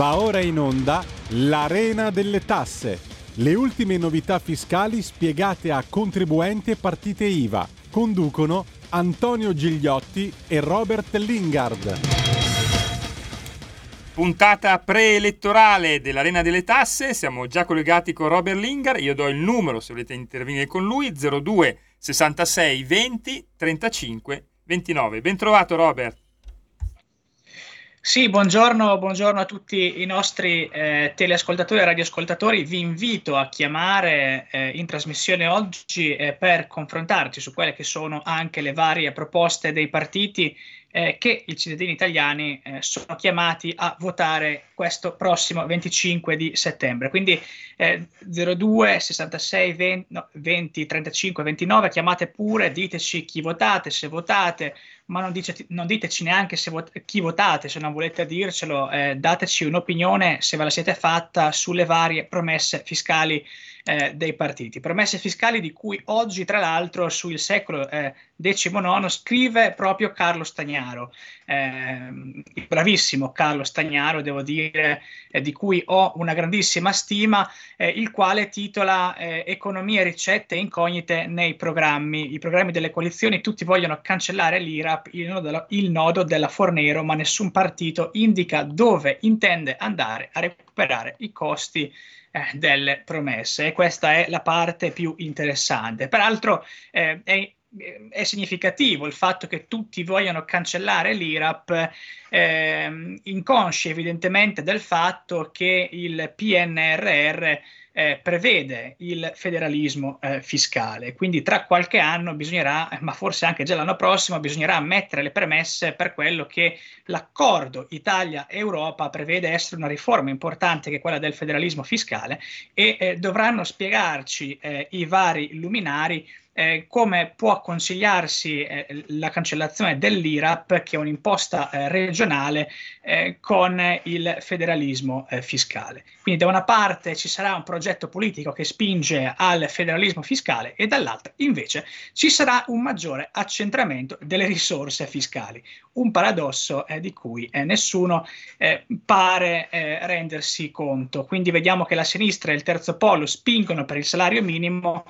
Va ora in onda l'Arena delle Tasse. Le ultime novità fiscali spiegate a contribuenti e partite IVA. Conducono Antonio Gigliotti e Robert Lingard. Puntata preelettorale dell'Arena delle Tasse, siamo già collegati con Robert Lingard, io do il numero se volete intervenire con lui, 02 66 20 35 29. Ben trovato Robert. Sì, buongiorno, buongiorno, a tutti i nostri eh, teleascoltatori e radioascoltatori. Vi invito a chiamare eh, in trasmissione oggi eh, per confrontarci su quelle che sono anche le varie proposte dei partiti eh, che i cittadini italiani eh, sono chiamati a votare questo prossimo 25 di settembre. Quindi eh, 02 66 20, no, 20 35 29 chiamate pure, diteci chi votate, se votate, ma non, dice, non diteci neanche vot- chi votate, se non volete dircelo, eh, dateci un'opinione se ve la siete fatta sulle varie promesse fiscali eh, dei partiti. Promesse fiscali di cui oggi, tra l'altro, sul secolo eh, XIX scrive proprio Carlo Stagnaro, eh, il bravissimo Carlo Stagnaro, devo dire, eh, di cui ho una grandissima stima, eh, il quale titola eh, Economia, ricette e incognite nei programmi. I programmi delle coalizioni tutti vogliono cancellare l'IRAP, il nodo, della, il nodo della Fornero, ma nessun partito indica dove intende andare a recuperare i costi eh, delle promesse e questa è la parte più interessante. Peraltro eh, è, è, significativo il fatto che tutti vogliano cancellare l'IRAP, eh, inconsci evidentemente del fatto che il PNRR eh, prevede il federalismo eh, fiscale. Quindi tra qualche anno bisognerà, ma forse anche già l'anno prossimo, bisognerà mettere le premesse per quello che l'accordo Italia-Europa prevede essere una riforma importante che è quella del federalismo fiscale e eh, dovranno spiegarci eh, i vari luminari eh, come può consigliarsi eh, la cancellazione dell'IRAP, che è un'imposta eh, regionale, eh, con il federalismo eh, fiscale. Quindi da una parte ci sarà un progetto politico che spinge al federalismo fiscale e dall'altra invece ci sarà un maggiore accentramento delle risorse fiscali, un paradosso eh, di cui nessuno pare rendersi conto. Quindi vediamo che la sinistra e il terzo polo spingono per il salario minimo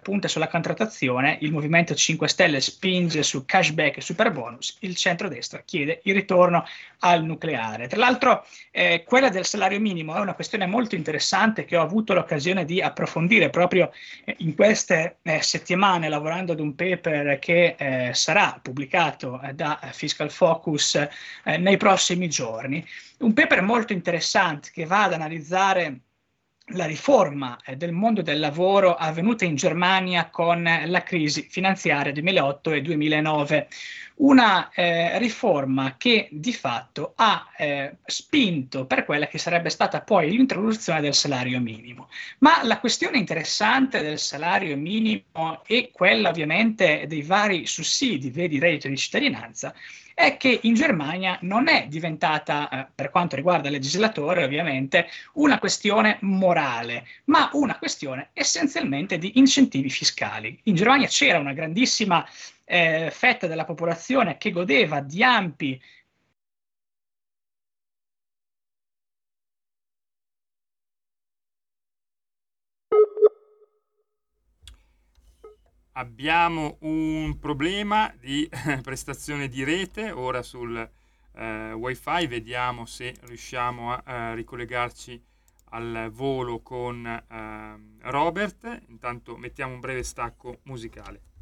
punta sulla contrattazione, il Movimento 5 Stelle spinge su cashback e super bonus, il centrodestra chiede il ritorno al nucleare. Tra l'altro, eh, quella del salario minimo è una questione molto interessante che ho avuto l'occasione di approfondire proprio eh, in queste eh, settimane lavorando ad un paper che eh, sarà pubblicato eh, da Fiscal Focus nei prossimi giorni. Un paper molto interessante che va ad analizzare la riforma eh, del mondo del lavoro avvenuta in Germania con la crisi finanziaria 2008 e 2009. Una eh, riforma che di fatto ha eh, spinto per quella che sarebbe stata poi l'introduzione del salario minimo. Ma la questione interessante del salario minimo e quella ovviamente dei vari sussidi, vedi reddito di cittadinanza, è che in Germania non è diventata, eh, per quanto riguarda il legislatore ovviamente, una questione morale, ma una questione essenzialmente di incentivi fiscali. In Germania c'era una grandissima eh, fetta della popolazione che godeva di ampi abbiamo un problema di prestazione di rete. Ora sul eh, wifi vediamo se riusciamo a, a ricollegarci al volo con eh, Robert. Intanto mettiamo un breve stacco musicale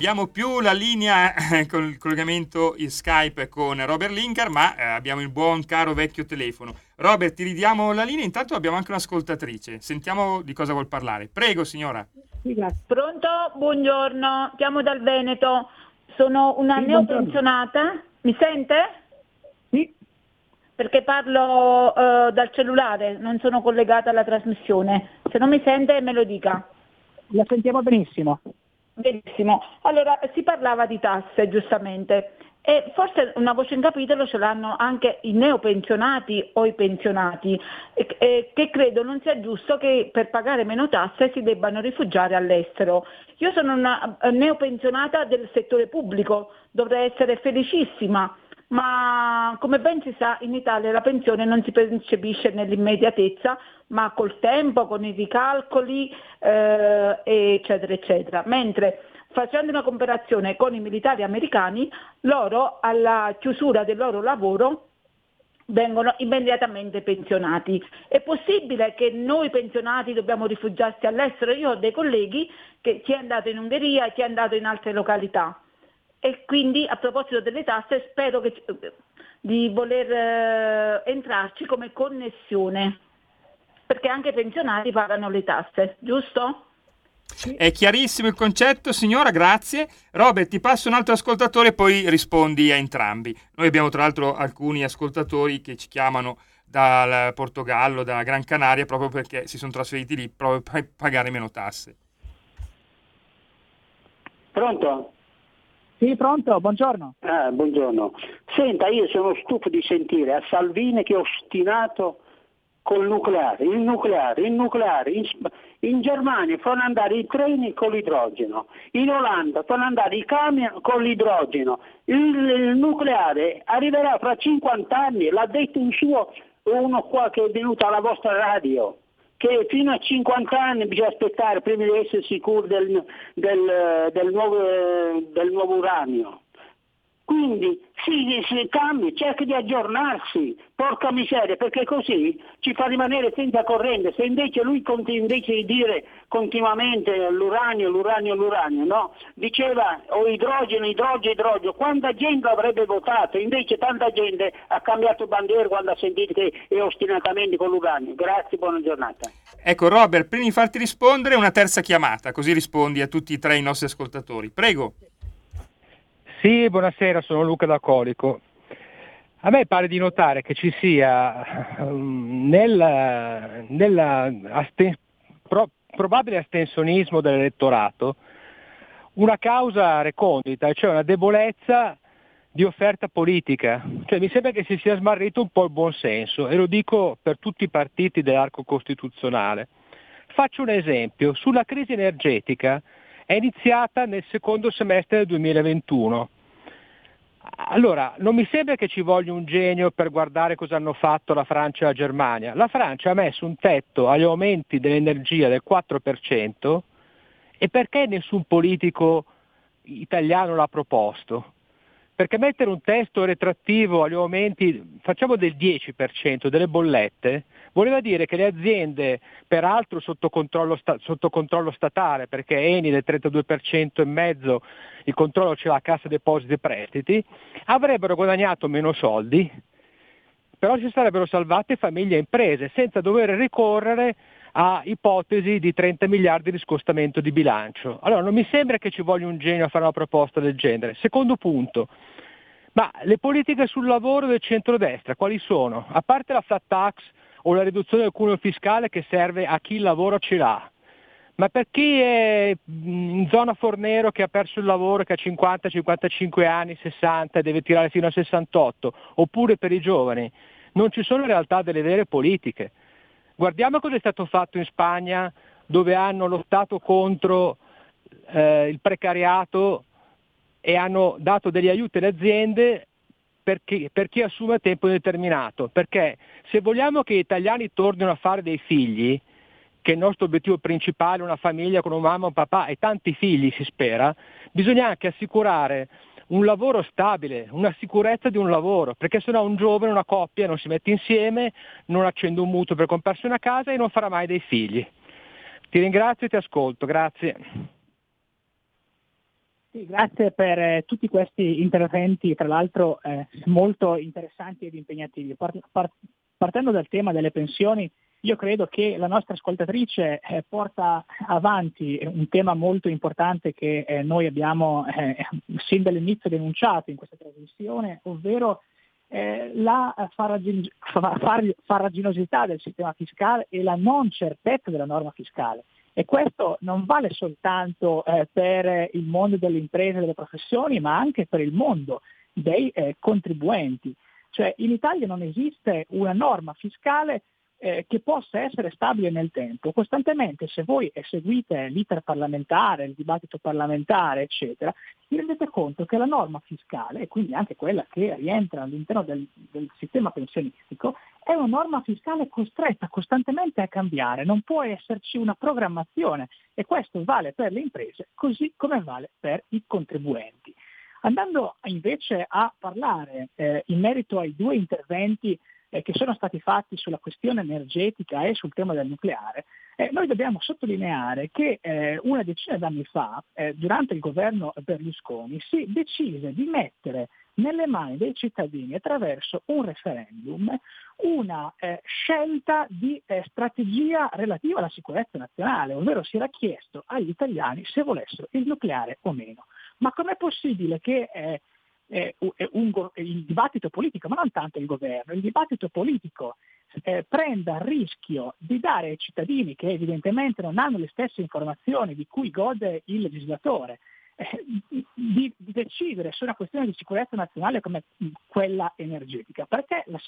abbiamo più la linea con il collegamento in Skype con Robert Linkar, ma eh, abbiamo il buon caro vecchio telefono. Robert, ti ridiamo la linea, intanto abbiamo anche un'ascoltatrice. Sentiamo di cosa vuol parlare. Prego, signora. Pronto? Buongiorno, chiamo dal Veneto. Sono una sì, neopensionata. Mi sente? Sì. Perché parlo uh, dal cellulare, non sono collegata alla trasmissione. Se non mi sente me lo dica. La sentiamo benissimo. Benissimo. Allora, si parlava di tasse, giustamente. E forse una voce in capitolo ce l'hanno anche i neopensionati o i pensionati, e, e, che credo non sia giusto che per pagare meno tasse si debbano rifugiare all'estero. Io sono una eh, neopensionata del settore pubblico, dovrei essere felicissima, ma come ben si sa in Italia la pensione non si percepisce nell'immediatezza, ma col tempo, con i ricalcoli, eh, eccetera, eccetera. Mentre facendo una comparazione con i militari americani, loro alla chiusura del loro lavoro vengono immediatamente pensionati. È possibile che noi pensionati dobbiamo rifugiarsi all'estero? Io ho dei colleghi che chi è andato in Ungheria, chi è andato in altre località. E quindi a proposito delle tasse spero che, di voler eh, entrarci come connessione, perché anche i pensionati pagano le tasse, giusto? È chiarissimo il concetto, signora, grazie. Robert, ti passo un altro ascoltatore e poi rispondi a entrambi. Noi abbiamo tra l'altro alcuni ascoltatori che ci chiamano dal Portogallo, dalla Gran Canaria, proprio perché si sono trasferiti lì proprio per pagare meno tasse. Pronto? Sì, pronto, buongiorno. Ah, buongiorno. Senta, io sono stufo di sentire a Salvini che è ostinato col nucleare, il nucleare, il nucleare. In, in, Germania fanno andare i treni con l'idrogeno, in Olanda fanno andare i camion con l'idrogeno. Il, il nucleare arriverà fra 50 anni, l'ha detto un suo uno qua che è venuto alla vostra radio che fino a 50 anni bisogna aspettare prima di essere sicuri del, del, del, nuovo, del nuovo uranio. Quindi si, si cambi, cerca di aggiornarsi, porca miseria, perché così ci fa rimanere senza corrente. Se invece lui invece di dire continuamente l'uranio, l'uranio, l'uranio, no? Diceva o idrogeno, idrogeno, idrogeno, quanta gente avrebbe votato? Invece tanta gente ha cambiato bandiera quando ha sentito che è ostinatamente con l'uranio. Grazie, buona giornata. Ecco Robert, prima di farti rispondere una terza chiamata, così rispondi a tutti e tre i nostri ascoltatori. Prego. Sì, buonasera, sono Luca da Colico. A me pare di notare che ci sia um, nel asten- pro- probabile astensionismo dell'elettorato una causa recondita, cioè una debolezza di offerta politica. Cioè, mi sembra che si sia smarrito un po' il buonsenso e lo dico per tutti i partiti dell'arco costituzionale. Faccio un esempio, sulla crisi energetica è iniziata nel secondo semestre del 2021. Allora, non mi sembra che ci voglia un genio per guardare cosa hanno fatto la Francia e la Germania. La Francia ha messo un tetto agli aumenti dell'energia del 4% e perché nessun politico italiano l'ha proposto? Perché mettere un testo retrattivo agli aumenti, facciamo del 10% delle bollette, voleva dire che le aziende, peraltro sotto controllo, sta- sotto controllo statale, perché Eni del 32% e mezzo, il controllo ce l'ha Cassa Depositi e Prestiti, avrebbero guadagnato meno soldi, però si sarebbero salvate famiglie e imprese senza dover ricorrere a ipotesi di 30 miliardi di scostamento di bilancio. Allora non mi sembra che ci voglia un genio a fare una proposta del genere. Secondo punto, ma le politiche sul lavoro del centrodestra quali sono? A parte la flat tax o la riduzione del cuneo fiscale che serve a chi il lavoro ce l'ha, ma per chi è in zona Fornero che ha perso il lavoro, che ha 50, 55 anni, 60 e deve tirare fino a 68, oppure per i giovani, non ci sono in realtà delle vere politiche. Guardiamo cosa è stato fatto in Spagna dove hanno lottato contro eh, il precariato e hanno dato degli aiuti alle aziende per chi, per chi, assume a tempo determinato. Perché se vogliamo che gli italiani tornino a fare dei figli, che è il nostro obiettivo principale, una famiglia con un mamma, un papà e tanti figli si spera, bisogna anche assicurare un lavoro stabile, una sicurezza di un lavoro, perché sennò un giovane, una coppia non si mette insieme, non accende un mutuo per comprarsi una casa e non farà mai dei figli. Ti ringrazio e ti ascolto, grazie. Sì, grazie per eh, tutti questi interventi, tra l'altro eh, molto interessanti ed impegnativi. Part- part- partendo dal tema delle pensioni, io credo che la nostra ascoltatrice eh, porta avanti un tema molto importante che eh, noi abbiamo eh, sin dall'inizio denunciato in questa trasmissione, ovvero eh, la farragin- far- farraginosità del sistema fiscale e la non certezza della norma fiscale. E questo non vale soltanto eh, per il mondo delle imprese e delle professioni, ma anche per il mondo dei eh, contribuenti. Cioè in Italia non esiste una norma fiscale eh, che possa essere stabile nel tempo. Costantemente, se voi seguite l'iter parlamentare, il dibattito parlamentare, eccetera, vi rendete conto che la norma fiscale, e quindi anche quella che rientra all'interno del, del sistema pensionistico, è una norma fiscale costretta costantemente a cambiare, non può esserci una programmazione e questo vale per le imprese così come vale per i contribuenti. Andando invece a parlare eh, in merito ai due interventi eh, che sono stati fatti sulla questione energetica e sul tema del nucleare, eh, noi dobbiamo sottolineare che eh, una decina d'anni fa, eh, durante il governo Berlusconi, si decise di mettere nelle mani dei cittadini attraverso un referendum una eh, scelta di eh, strategia relativa alla sicurezza nazionale, ovvero si era chiesto agli italiani se volessero il nucleare o meno. Ma com'è possibile che eh, eh, un, il dibattito politico, ma non tanto il governo, il dibattito politico eh, prenda il rischio di dare ai cittadini che evidentemente non hanno le stesse informazioni di cui gode il legislatore, eh, di, di, decidere su una questione di sicurezza nazionale come quella energetica, perché la,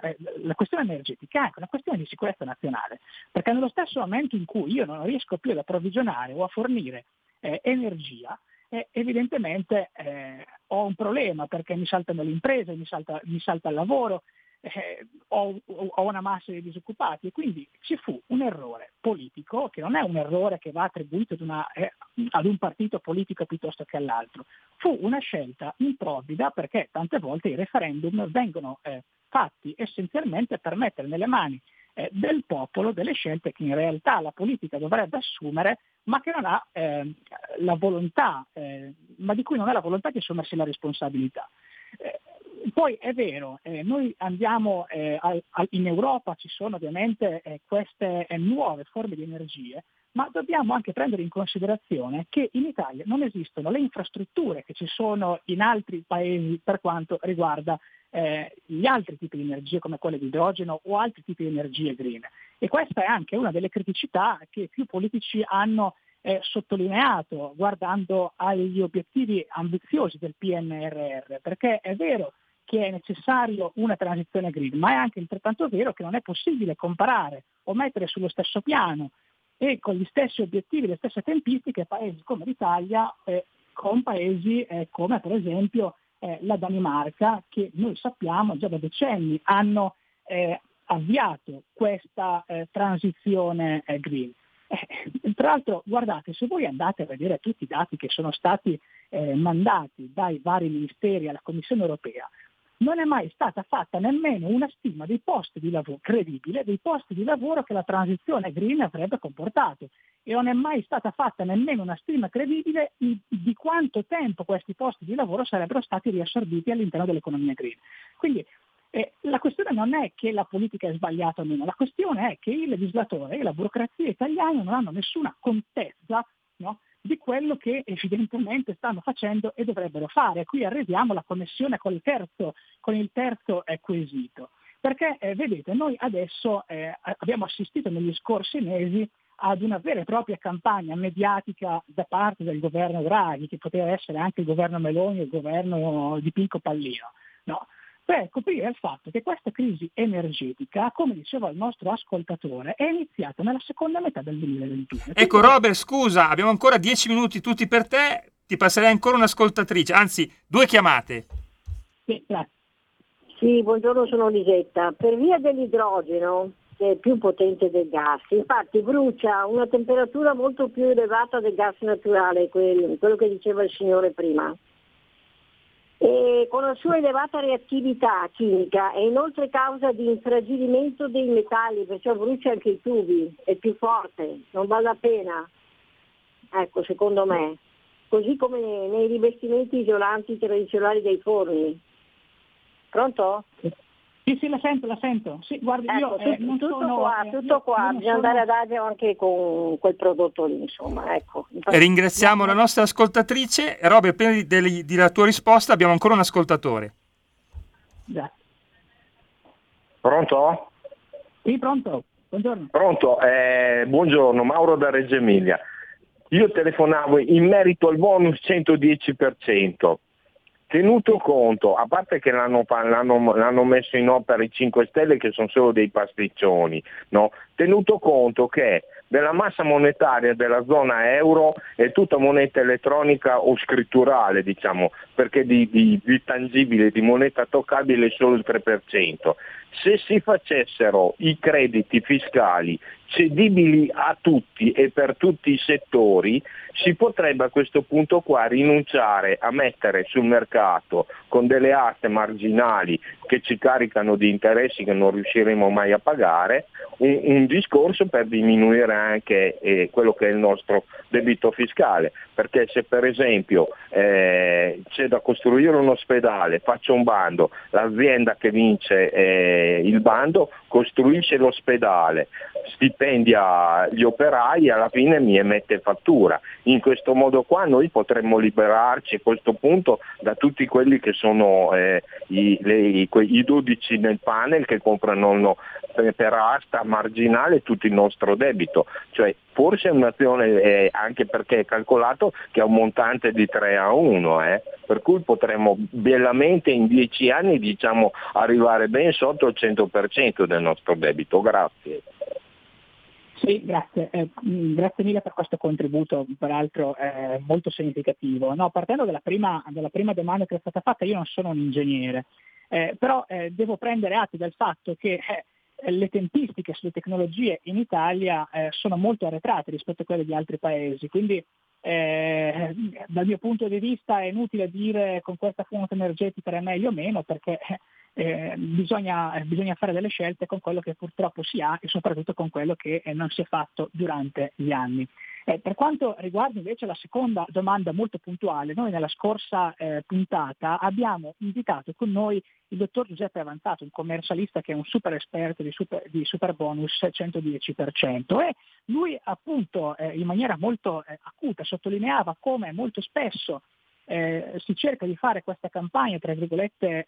eh, la, questione energetica è anche una questione di sicurezza nazionale, perché nello stesso momento in cui io non riesco più ad approvvigionare o a fornire eh, energia, eh, evidentemente eh, ho un problema perché mi saltano le imprese, mi salta, mi salta il lavoro, eh, ho, ho, una massa di disoccupati e quindi ci fu un errore politico che non è un errore che va attribuito ad, una, eh, ad un partito politico piuttosto che all'altro, fu una scelta improvvida perché tante volte i referendum vengono eh, fatti essenzialmente per mettere nelle mani eh, del popolo delle scelte che in realtà la politica dovrebbe assumere ma che non ha eh, la volontà, eh, ma di cui non ha la volontà di assumersi la responsabilità. Eh, poi è vero, eh, noi andiamo eh, al, al, in Europa, ci sono ovviamente eh, queste nuove forme di energie, ma dobbiamo anche prendere in considerazione che in Italia non esistono le infrastrutture che ci sono in altri paesi per quanto riguarda eh, gli altri tipi di energie come quelle di idrogeno o altri tipi di energie green. E questa è anche una delle criticità che più politici hanno eh, sottolineato guardando agli obiettivi ambiziosi del PNRR, perché è vero che è necessario una transizione green, ma è anche altrettanto vero che non è possibile comparare o mettere sullo stesso piano e con gli stessi obiettivi, le stesse tempistiche paesi come l'Italia eh, con paesi eh, come per esempio eh, la Danimarca che noi sappiamo già da decenni hanno eh, avviato questa eh, transizione eh, green. Eh, tra l'altro, guardate, se voi andate a vedere tutti i dati che sono stati eh, mandati dai vari ministeri alla Commissione europea, non è mai stata fatta nemmeno una stima dei posti di lavoro credibile, dei posti di lavoro che la transizione green avrebbe comportato e non è mai stata fatta nemmeno una stima credibile di quanto tempo questi posti di lavoro sarebbero stati riassorbiti all'interno dell'economia green. Quindi eh, la questione non è che la politica è sbagliata o meno, la questione è che il legislatore e la burocrazia italiana non hanno nessuna contezza no, di quello che evidentemente stanno facendo e dovrebbero fare. Qui arriviamo alla connessione con il terzo, con il terzo eh, quesito. Perché eh, vedete, noi adesso eh, abbiamo assistito negli scorsi mesi ad una vera e propria campagna mediatica da parte del governo Draghi, che poteva essere anche il governo Meloni e il governo di Pinco Pallino, no? Per coprire il fatto che questa crisi energetica, come diceva il nostro ascoltatore, è iniziata nella seconda metà del 2021. Ecco Robert, scusa, abbiamo ancora dieci minuti tutti per te, ti passerei ancora un'ascoltatrice, anzi due chiamate. Sì, grazie. Sì, buongiorno, sono Lisetta. Per via dell'idrogeno, che è più potente del gas, infatti brucia a una temperatura molto più elevata del gas naturale, quello, quello che diceva il signore prima e con la sua elevata reattività chimica è inoltre causa di infragilimento dei metalli, perciò brucia anche i tubi, è più forte, non vale la pena, ecco secondo me. così come nei rivestimenti isolanti tradizionali dei forni. Pronto? Sì, sì, la sento, la sento. Sì, guardi, ecco, io, eh, tutto, sono, qua, eh, tutto qua, bisogna sono... andare ad agio anche con quel prodotto lì, insomma, ecco. E ringraziamo la nostra ascoltatrice. Robert, prima di, di, della tua risposta abbiamo ancora un ascoltatore. Grazie. Pronto? Sì, pronto. Buongiorno. Pronto, eh, buongiorno, Mauro da Reggio Emilia. Io telefonavo in merito al bonus 110%. Tenuto conto, a parte che l'hanno, l'hanno, l'hanno, messo in opera i 5 Stelle che sono solo dei pasticcioni, no? tenuto conto che della massa monetaria della zona euro è tutta moneta elettronica o scritturale, diciamo, perché di, di, di tangibile, di moneta toccabile è solo il 3%. Se si facessero i crediti fiscali cedibili a tutti e per tutti i settori, si potrebbe a questo punto qua rinunciare a mettere sul mercato con delle aste marginali che ci caricano di interessi che non riusciremo mai a pagare, un, un discorso per diminuire anche eh, quello che è il nostro debito fiscale, perché se per esempio eh, c'è da costruire un ospedale, faccio un bando, l'azienda che vince eh, il bando costruisce l'ospedale, stipendia gli operai e alla fine mi emette fattura. In questo modo qua noi potremmo liberarci a questo punto da tutti quelli che sono eh, i, le, i, i, 12 nel panel che comprano per asta marginale tutto il nostro debito. Cioè, forse è un'azione eh, anche perché è calcolato che ha un montante di 3 a 1, eh, per cui potremmo bellamente in 10 anni diciamo, arrivare ben sotto il 100% del nostro debito. Grazie. Sì, grazie. Eh, grazie mille per questo contributo, peraltro eh, molto significativo. No, partendo dalla prima, dalla prima, domanda che è stata fatta, io non sono un ingegnere, eh, però eh, devo prendere atto del fatto che eh, le tempistiche sulle tecnologie in Italia eh, sono molto arretrate rispetto a quelle di altri paesi, quindi dal mio punto di vista è inutile dire con questa fonte energetica è meglio o meno perché eh, bisogna, eh, bisogna, fare delle scelte con quello che purtroppo si ha e soprattutto con quello che eh, non si è fatto durante gli anni. Eh, per quanto riguarda invece la seconda domanda molto puntuale, noi nella scorsa eh, puntata abbiamo invitato con noi il dottor Giuseppe Avanzato, un commercialista che è un super esperto di super, di super bonus 110% e lui appunto in maniera molto acuta sottolineava come molto spesso si cerca di fare questa campagna, tra virgolette,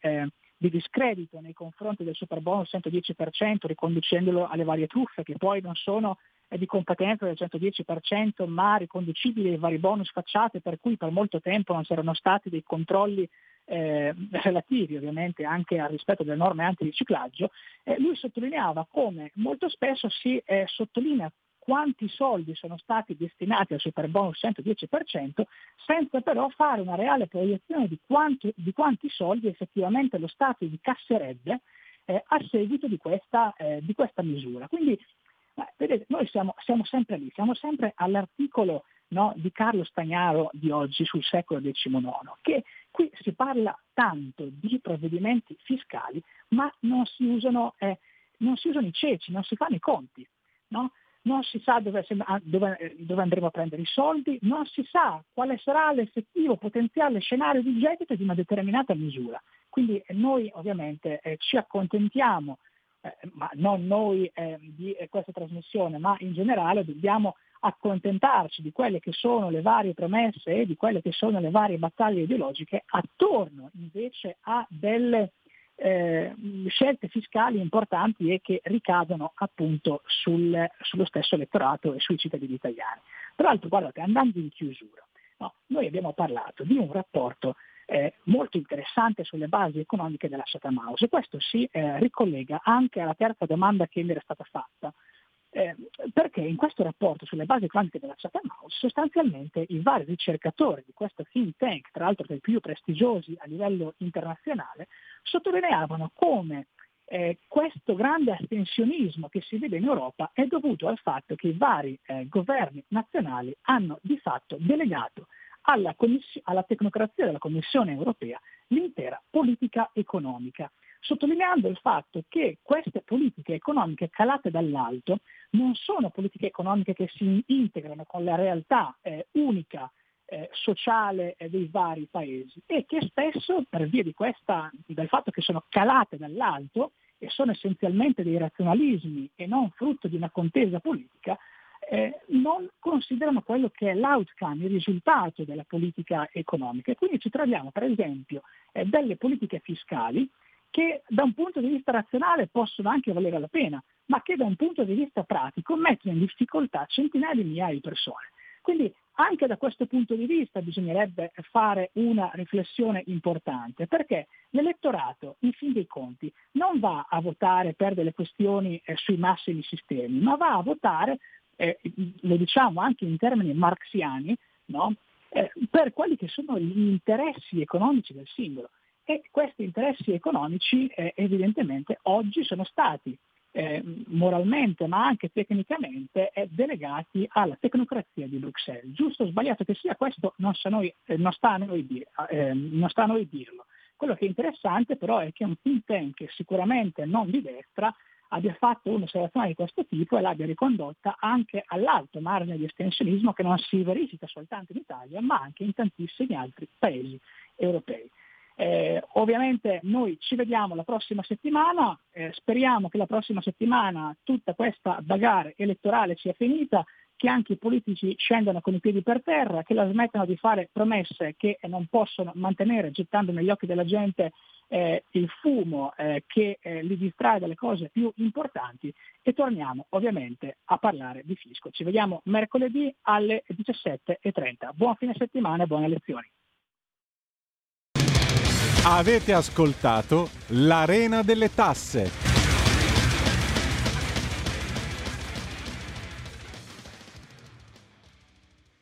di discredito nei confronti del super bonus 110%, riconducendolo alle varie truffe che poi non sono eh, di competenza del 110%, ma riconducibili ai vari bonus facciate, per cui per molto tempo non c'erano stati dei controlli eh, relativi ovviamente anche al rispetto delle norme antiriciclaggio, eh, lui sottolineava come molto spesso si eh, sottolinea quanti soldi sono stati destinati al super bonus 110% senza però fare una reale proiezione di, quanto, di quanti soldi effettivamente lo Stato incasserebbe eh, a seguito di questa, eh, di questa misura. Quindi eh, vedete, noi siamo, siamo, sempre lì, siamo sempre all'articolo no, di Carlo Stagnaro di oggi sul secolo XIX, che qui si parla tanto di provvedimenti fiscali, ma non si usano, eh, non si usano i ceci, non si fanno i conti. No? Non si sa dove, ah, dove, dove, andremo a prendere i soldi, non si sa quale sarà l'effettivo potenziale scenario di gettito di una determinata misura. Quindi eh, noi ovviamente eh, ci accontentiamo, eh, ma non noi eh, di eh, questa trasmissione, ma in generale dobbiamo accontentarci di quelle che sono le varie promesse e di quelle che sono le varie battaglie ideologiche attorno invece a delle eh, scelte fiscali importanti e che ricadono appunto sul, sullo stesso elettorato e sui cittadini italiani. Tra l'altro, guardate, andando in chiusura, no, noi abbiamo parlato di un rapporto eh, molto interessante sulle basi economiche della Chatham House e questo si eh, ricollega anche alla terza domanda che mi era stata fatta, eh, perché in questo rapporto sulle basi quantiche della Chatham House sostanzialmente i vari ricercatori di questo think tank, tra l'altro tra i più prestigiosi a livello internazionale, sottolineavano come eh, questo grande astensionismo che si vede in Europa è dovuto al fatto che i vari eh, governi nazionali hanno di fatto delegato alla, alla tecnocrazia della Commissione europea l'intera politica economica sottolineando il fatto che queste politiche economiche calate dall'alto non sono politiche economiche che si integrano con la realtà eh, unica eh, sociale eh, dei vari paesi e che spesso per via di questa, del fatto che sono calate dall'alto e sono essenzialmente dei razionalismi e non frutto di una contesa politica, eh, non considerano quello che è l'outcome, il risultato della politica economica. E quindi ci troviamo per esempio eh, delle politiche fiscali che da un punto di vista razionale possono anche valere la pena, ma che da un punto di vista pratico mettono in difficoltà centinaia di migliaia di persone. Quindi anche da questo punto di vista bisognerebbe fare una riflessione importante, perché l'elettorato, in fin dei conti, non va a votare per delle questioni eh, sui massimi sistemi, ma va a votare, eh, lo diciamo anche in termini marxiani, no? eh, per quelli che sono gli interessi economici del singolo e questi interessi economici eh, evidentemente oggi sono stati eh, moralmente ma anche tecnicamente eh, delegati alla tecnocrazia di Bruxelles. Giusto o sbagliato che sia questo non sta, noi, eh, non, sta noi, eh, non sta a noi dirlo. Quello che è interessante però è che un think tank sicuramente non di destra abbia fatto un'osservazione di questo tipo e l'abbia ricondotta anche all'alto margine di estensionismo che non si verifica soltanto in Italia ma anche in tantissimi altri paesi europei. Eh, ovviamente noi ci vediamo la prossima settimana, eh, speriamo che la prossima settimana tutta questa bagarre elettorale sia finita, che anche i politici scendano con i piedi per terra, che la smettano di fare promesse che non possono mantenere gettando negli occhi della gente eh, il fumo eh, che eh, li distrae dalle cose più importanti e torniamo ovviamente a parlare di fisco. Ci vediamo mercoledì alle 17.30. Buon fine settimana e buone lezioni. Avete ascoltato l'Arena delle Tasse.